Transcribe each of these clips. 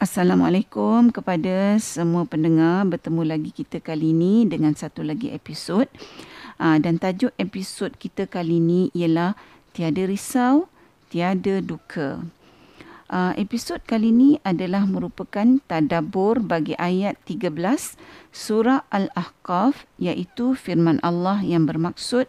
Assalamualaikum kepada semua pendengar. Bertemu lagi kita kali ini dengan satu lagi episod. Ah, dan tajuk episod kita kali ini ialah Tiada Risau, Tiada Duka. Uh, episod kali ini adalah merupakan tadabur bagi ayat 13 surah Al-Ahqaf iaitu firman Allah yang bermaksud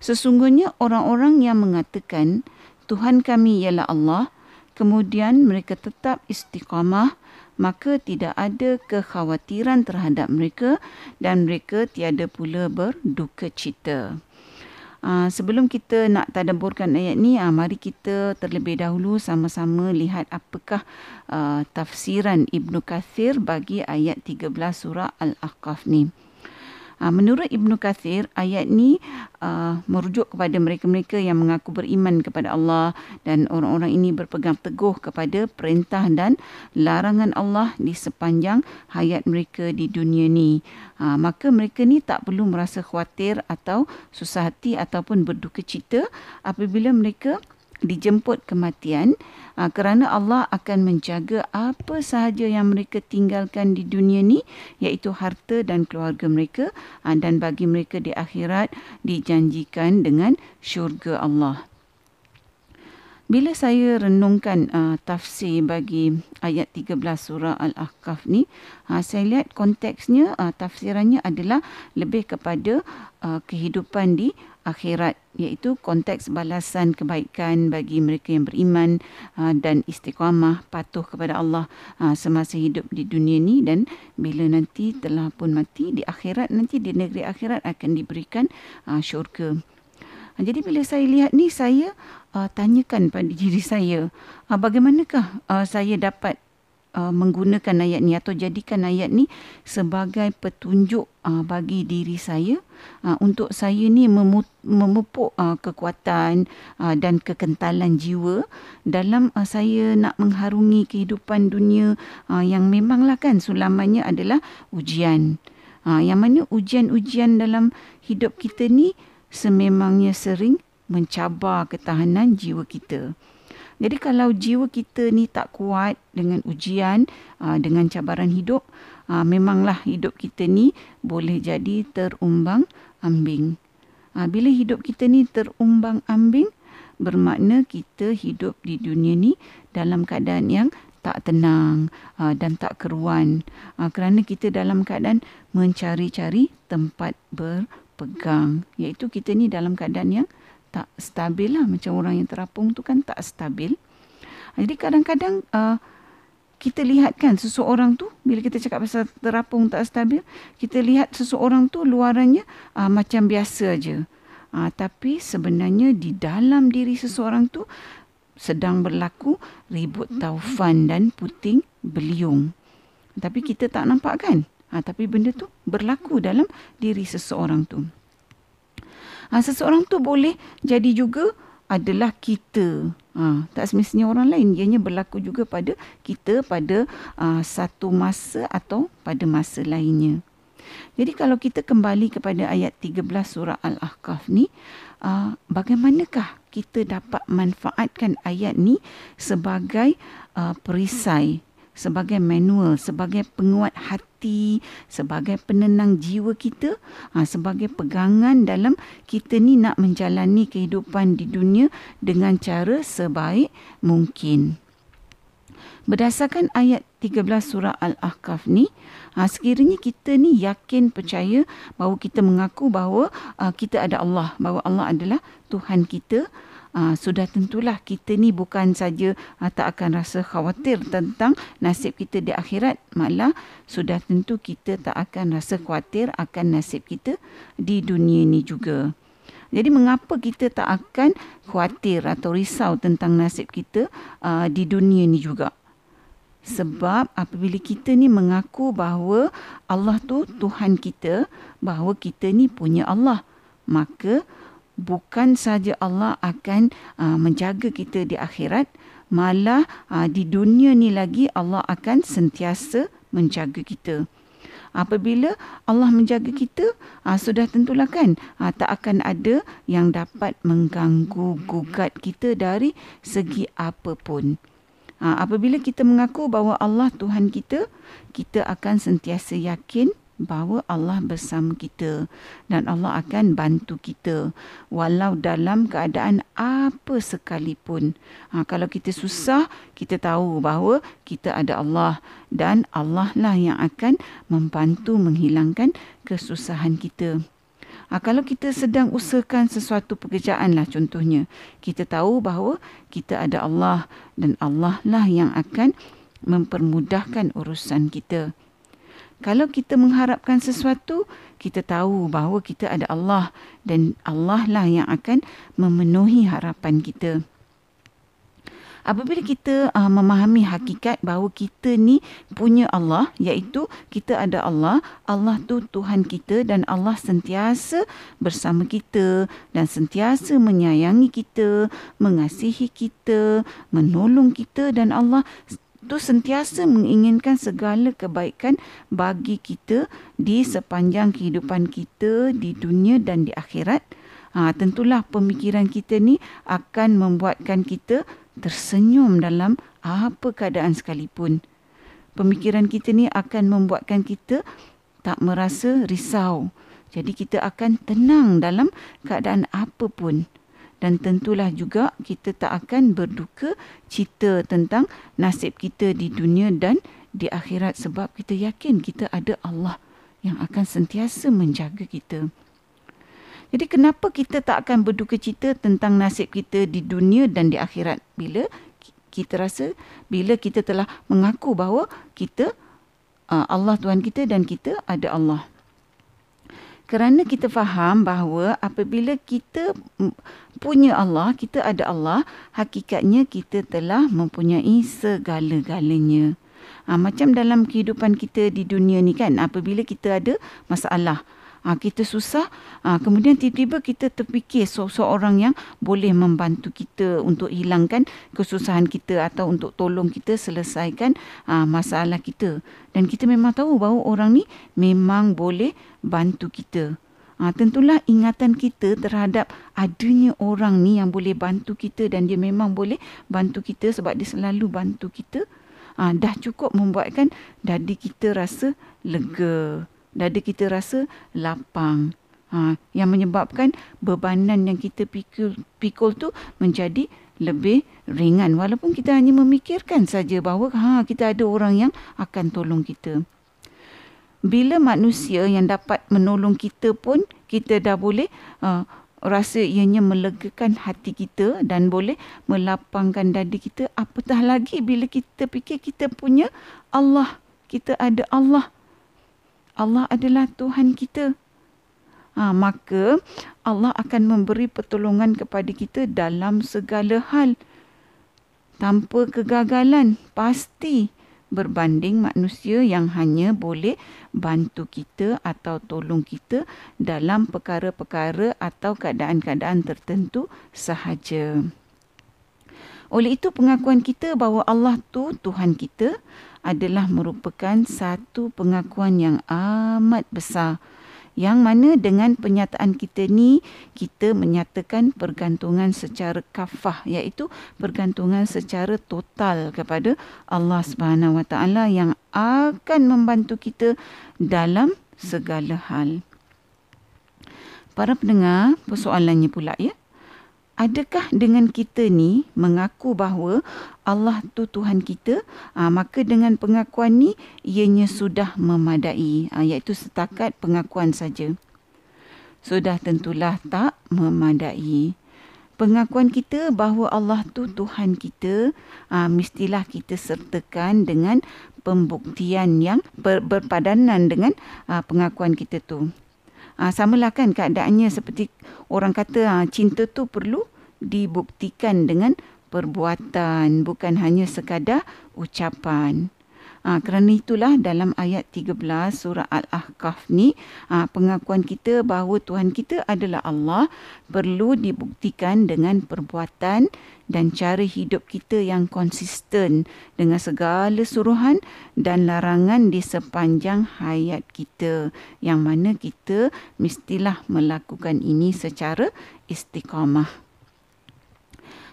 Sesungguhnya orang-orang yang mengatakan Tuhan kami ialah Allah kemudian mereka tetap istiqamah, maka tidak ada kekhawatiran terhadap mereka dan mereka tiada pula berduka cita. Uh, sebelum kita nak tadaburkan ayat ni, uh, mari kita terlebih dahulu sama-sama lihat apakah uh, tafsiran Ibnu Kathir bagi ayat 13 surah Al-Ahqaf ni. Uh, menurut Ibnu Kathir, ayat ni uh, merujuk kepada mereka-mereka yang mengaku beriman kepada Allah dan orang-orang ini berpegang teguh kepada perintah dan larangan Allah di sepanjang hayat mereka di dunia ni. Uh, maka mereka ni tak perlu merasa khawatir atau susah hati ataupun berduka cita apabila mereka dijemput kematian uh, kerana Allah akan menjaga apa sahaja yang mereka tinggalkan di dunia ni iaitu harta dan keluarga mereka uh, dan bagi mereka di akhirat dijanjikan dengan syurga Allah. Bila saya renungkan uh, tafsir bagi ayat 13 surah Al-Ahqaf ni, uh, saya lihat konteksnya, uh, tafsirannya adalah lebih kepada uh, kehidupan di akhirat iaitu konteks balasan kebaikan bagi mereka yang beriman uh, dan istiqamah patuh kepada Allah uh, semasa hidup di dunia ni dan bila nanti telah pun mati di akhirat nanti di negeri akhirat akan diberikan uh, syurga. Jadi bila saya lihat ni saya uh, tanyakan pada diri saya uh, bagaimanakah uh, saya dapat uh, menggunakan ayat ni atau jadikan ayat ni sebagai petunjuk uh, bagi diri saya uh, untuk saya ni memupuk uh, kekuatan uh, dan kekentalan jiwa dalam uh, saya nak mengharungi kehidupan dunia uh, yang memanglah kan sulamannya adalah ujian. Uh, yang mana ujian-ujian dalam hidup kita ni sememangnya sering mencabar ketahanan jiwa kita. Jadi kalau jiwa kita ni tak kuat dengan ujian, uh, dengan cabaran hidup, uh, memanglah hidup kita ni boleh jadi terumbang ambing. Uh, bila hidup kita ni terumbang ambing, bermakna kita hidup di dunia ni dalam keadaan yang tak tenang uh, dan tak keruan uh, kerana kita dalam keadaan mencari-cari tempat berpegang iaitu kita ni dalam keadaan yang tak stabil lah macam orang yang terapung tu kan tak stabil. Jadi kadang-kadang uh, kita lihat kan seseorang tu bila kita cakap pasal terapung tak stabil, kita lihat seseorang tu luarannya uh, macam biasa aja. Uh, tapi sebenarnya di dalam diri seseorang tu sedang berlaku ribut taufan dan puting beliung. Tapi kita tak nampak kan? Ha, tapi benda tu berlaku dalam diri seseorang tu ha, seseorang tu boleh jadi juga adalah kita. Ha, tak semestinya orang lain. Ianya berlaku juga pada kita pada uh, satu masa atau pada masa lainnya. Jadi kalau kita kembali kepada ayat 13 surah Al-Ahqaf ni, uh, bagaimanakah kita dapat manfaatkan ayat ni sebagai uh, perisai sebagai manual, sebagai penguat hati, sebagai penenang jiwa kita, ha, sebagai pegangan dalam kita ni nak menjalani kehidupan di dunia dengan cara sebaik mungkin. Berdasarkan ayat 13 surah Al-Ahqaf ni, ha, sekiranya kita ni yakin percaya bahawa kita mengaku bahawa uh, kita ada Allah, bahawa Allah adalah Tuhan kita, uh, sudah tentulah kita ni bukan saja uh, tak akan rasa khawatir tentang nasib kita di akhirat malah sudah tentu kita tak akan rasa khawatir akan nasib kita di dunia ni juga. Jadi mengapa kita tak akan khawatir atau risau tentang nasib kita uh, di dunia ni juga? Sebab apabila kita ni mengaku bahawa Allah tu Tuhan kita, bahawa kita ni punya Allah, maka bukan saja Allah akan uh, menjaga kita di akhirat malah uh, di dunia ni lagi Allah akan sentiasa menjaga kita. Apabila Allah menjaga kita uh, sudah tentulah kan uh, tak akan ada yang dapat mengganggu gugat kita dari segi apapun Ha, apabila kita mengaku bahawa Allah Tuhan kita, kita akan sentiasa yakin bahawa Allah bersama kita dan Allah akan bantu kita walau dalam keadaan apa sekalipun. Ha, kalau kita susah, kita tahu bahawa kita ada Allah dan Allah lah yang akan membantu menghilangkan kesusahan kita. Ha, kalau kita sedang usahakan sesuatu pekerjaan lah contohnya, kita tahu bahawa kita ada Allah dan Allah lah yang akan mempermudahkan urusan kita. Kalau kita mengharapkan sesuatu, kita tahu bahawa kita ada Allah dan Allah lah yang akan memenuhi harapan kita. Apabila kita uh, memahami hakikat bahawa kita ni punya Allah iaitu kita ada Allah, Allah tu Tuhan kita dan Allah sentiasa bersama kita dan sentiasa menyayangi kita, mengasihi kita, menolong kita dan Allah tu sentiasa menginginkan segala kebaikan bagi kita di sepanjang kehidupan kita di dunia dan di akhirat. Ha, tentulah pemikiran kita ni akan membuatkan kita tersenyum dalam apa keadaan sekalipun. Pemikiran kita ni akan membuatkan kita tak merasa risau. Jadi kita akan tenang dalam keadaan apapun dan tentulah juga kita tak akan berduka cita tentang nasib kita di dunia dan di akhirat sebab kita yakin kita ada Allah yang akan sentiasa menjaga kita. Jadi kenapa kita tak akan berduka cita tentang nasib kita di dunia dan di akhirat bila kita rasa bila kita telah mengaku bahawa kita uh, Allah Tuhan kita dan kita ada Allah kerana kita faham bahawa apabila kita punya Allah, kita ada Allah, hakikatnya kita telah mempunyai segala-galanya. Ha, macam dalam kehidupan kita di dunia ni kan, apabila kita ada masalah, ha, kita susah, ha, kemudian tiba-tiba kita terfikir seorang yang boleh membantu kita untuk hilangkan kesusahan kita atau untuk tolong kita selesaikan ha, masalah kita. Dan kita memang tahu bahawa orang ni memang boleh bantu kita. Ha, tentulah ingatan kita terhadap adanya orang ni yang boleh bantu kita dan dia memang boleh bantu kita sebab dia selalu bantu kita. Ha, dah cukup membuatkan dadi kita rasa lega dada kita rasa lapang. Ha, yang menyebabkan bebanan yang kita pikul, pikul tu menjadi lebih ringan. Walaupun kita hanya memikirkan saja bahawa ha, kita ada orang yang akan tolong kita. Bila manusia yang dapat menolong kita pun, kita dah boleh uh, rasa ianya melegakan hati kita dan boleh melapangkan dada kita. Apatah lagi bila kita fikir kita punya Allah. Kita ada Allah. Allah adalah Tuhan kita. Ha, maka Allah akan memberi pertolongan kepada kita dalam segala hal. Tanpa kegagalan, pasti berbanding manusia yang hanya boleh bantu kita atau tolong kita dalam perkara-perkara atau keadaan-keadaan tertentu sahaja. Oleh itu pengakuan kita bahawa Allah tu Tuhan kita adalah merupakan satu pengakuan yang amat besar yang mana dengan penyataan kita ni kita menyatakan pergantungan secara kafah iaitu pergantungan secara total kepada Allah Subhanahu Wa Taala yang akan membantu kita dalam segala hal. Para pendengar, persoalannya pula ya adakah dengan kita ni mengaku bahawa Allah tu Tuhan kita? Aa, ah, maka dengan pengakuan ni ianya sudah memadai aa, ah, iaitu setakat pengakuan saja. Sudah tentulah tak memadai. Pengakuan kita bahawa Allah tu Tuhan kita aa, ah, mestilah kita sertakan dengan pembuktian yang ber, berpadanan dengan aa, pengakuan kita tu Ha, samalah kan keadaannya seperti orang kata ha, cinta tu perlu dibuktikan dengan perbuatan bukan hanya sekadar ucapan. Ha, kerana itulah dalam ayat 13 surah Al-Ahqaf ni ha, pengakuan kita bahawa Tuhan kita adalah Allah perlu dibuktikan dengan perbuatan dan cara hidup kita yang konsisten dengan segala suruhan dan larangan di sepanjang hayat kita yang mana kita mestilah melakukan ini secara istiqamah.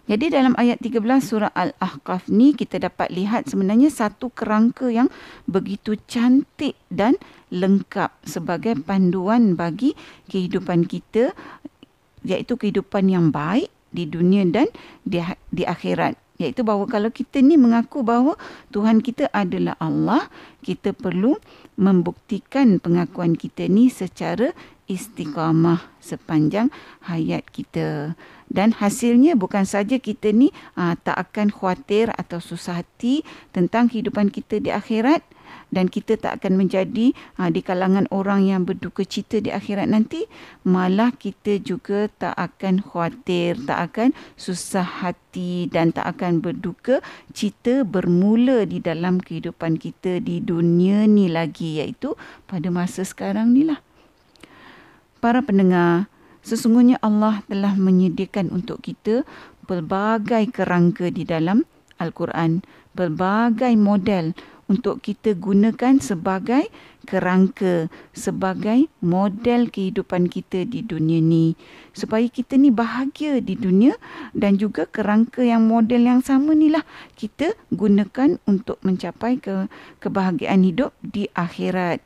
Jadi dalam ayat 13 surah Al-Ahqaf ni kita dapat lihat sebenarnya satu kerangka yang begitu cantik dan lengkap sebagai panduan bagi kehidupan kita iaitu kehidupan yang baik di dunia dan di, di akhirat. Iaitu bahawa kalau kita ni mengaku bahawa Tuhan kita adalah Allah, kita perlu membuktikan pengakuan kita ni secara istiqamah sepanjang hayat kita. Dan hasilnya bukan saja kita ni aa, tak akan khawatir atau susah hati tentang kehidupan kita di akhirat, dan kita tak akan menjadi ha, di kalangan orang yang berduka cita di akhirat nanti malah kita juga tak akan khawatir tak akan susah hati dan tak akan berduka cita bermula di dalam kehidupan kita di dunia ni lagi iaitu pada masa sekarang ni lah. Para pendengar sesungguhnya Allah telah menyediakan untuk kita pelbagai kerangka di dalam Al-Quran, pelbagai model untuk kita gunakan sebagai kerangka, sebagai model kehidupan kita di dunia ni. Supaya kita ni bahagia di dunia dan juga kerangka yang model yang sama ni lah kita gunakan untuk mencapai ke kebahagiaan hidup di akhirat.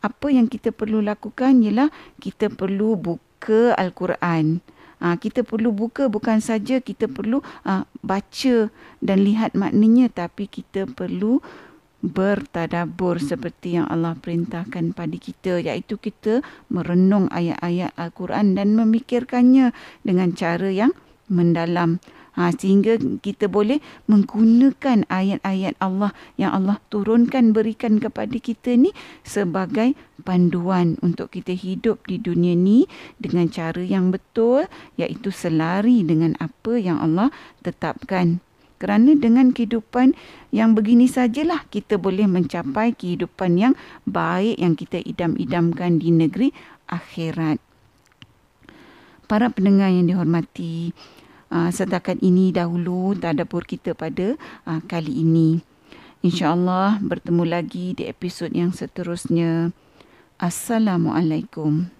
Apa yang kita perlu lakukan ialah kita perlu buka Al-Quran. Ha, kita perlu buka bukan saja kita perlu ha, baca dan lihat maknanya tapi kita perlu bertadabur seperti yang Allah perintahkan pada kita iaitu kita merenung ayat-ayat Al-Quran dan memikirkannya dengan cara yang mendalam. Ha, sehingga kita boleh menggunakan ayat-ayat Allah yang Allah turunkan berikan kepada kita ni sebagai panduan untuk kita hidup di dunia ni dengan cara yang betul iaitu selari dengan apa yang Allah tetapkan kerana dengan kehidupan yang begini sajalah kita boleh mencapai kehidupan yang baik yang kita idam-idamkan di negeri akhirat. Para pendengar yang dihormati, uh, setakat ini dahulu tadabbur kita pada uh, kali ini. InsyaAllah bertemu lagi di episod yang seterusnya. Assalamualaikum.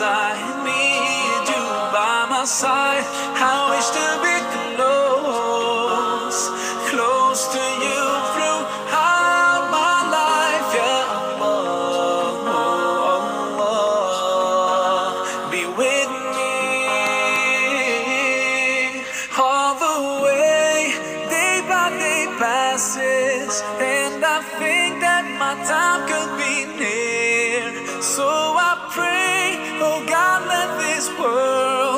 inside me, you by my side. I wish to be close, close to you throughout my life. Yeah, Allah, oh Allah, be with me all the way. Day by day passes, and I think that my time could be near. So I pray world.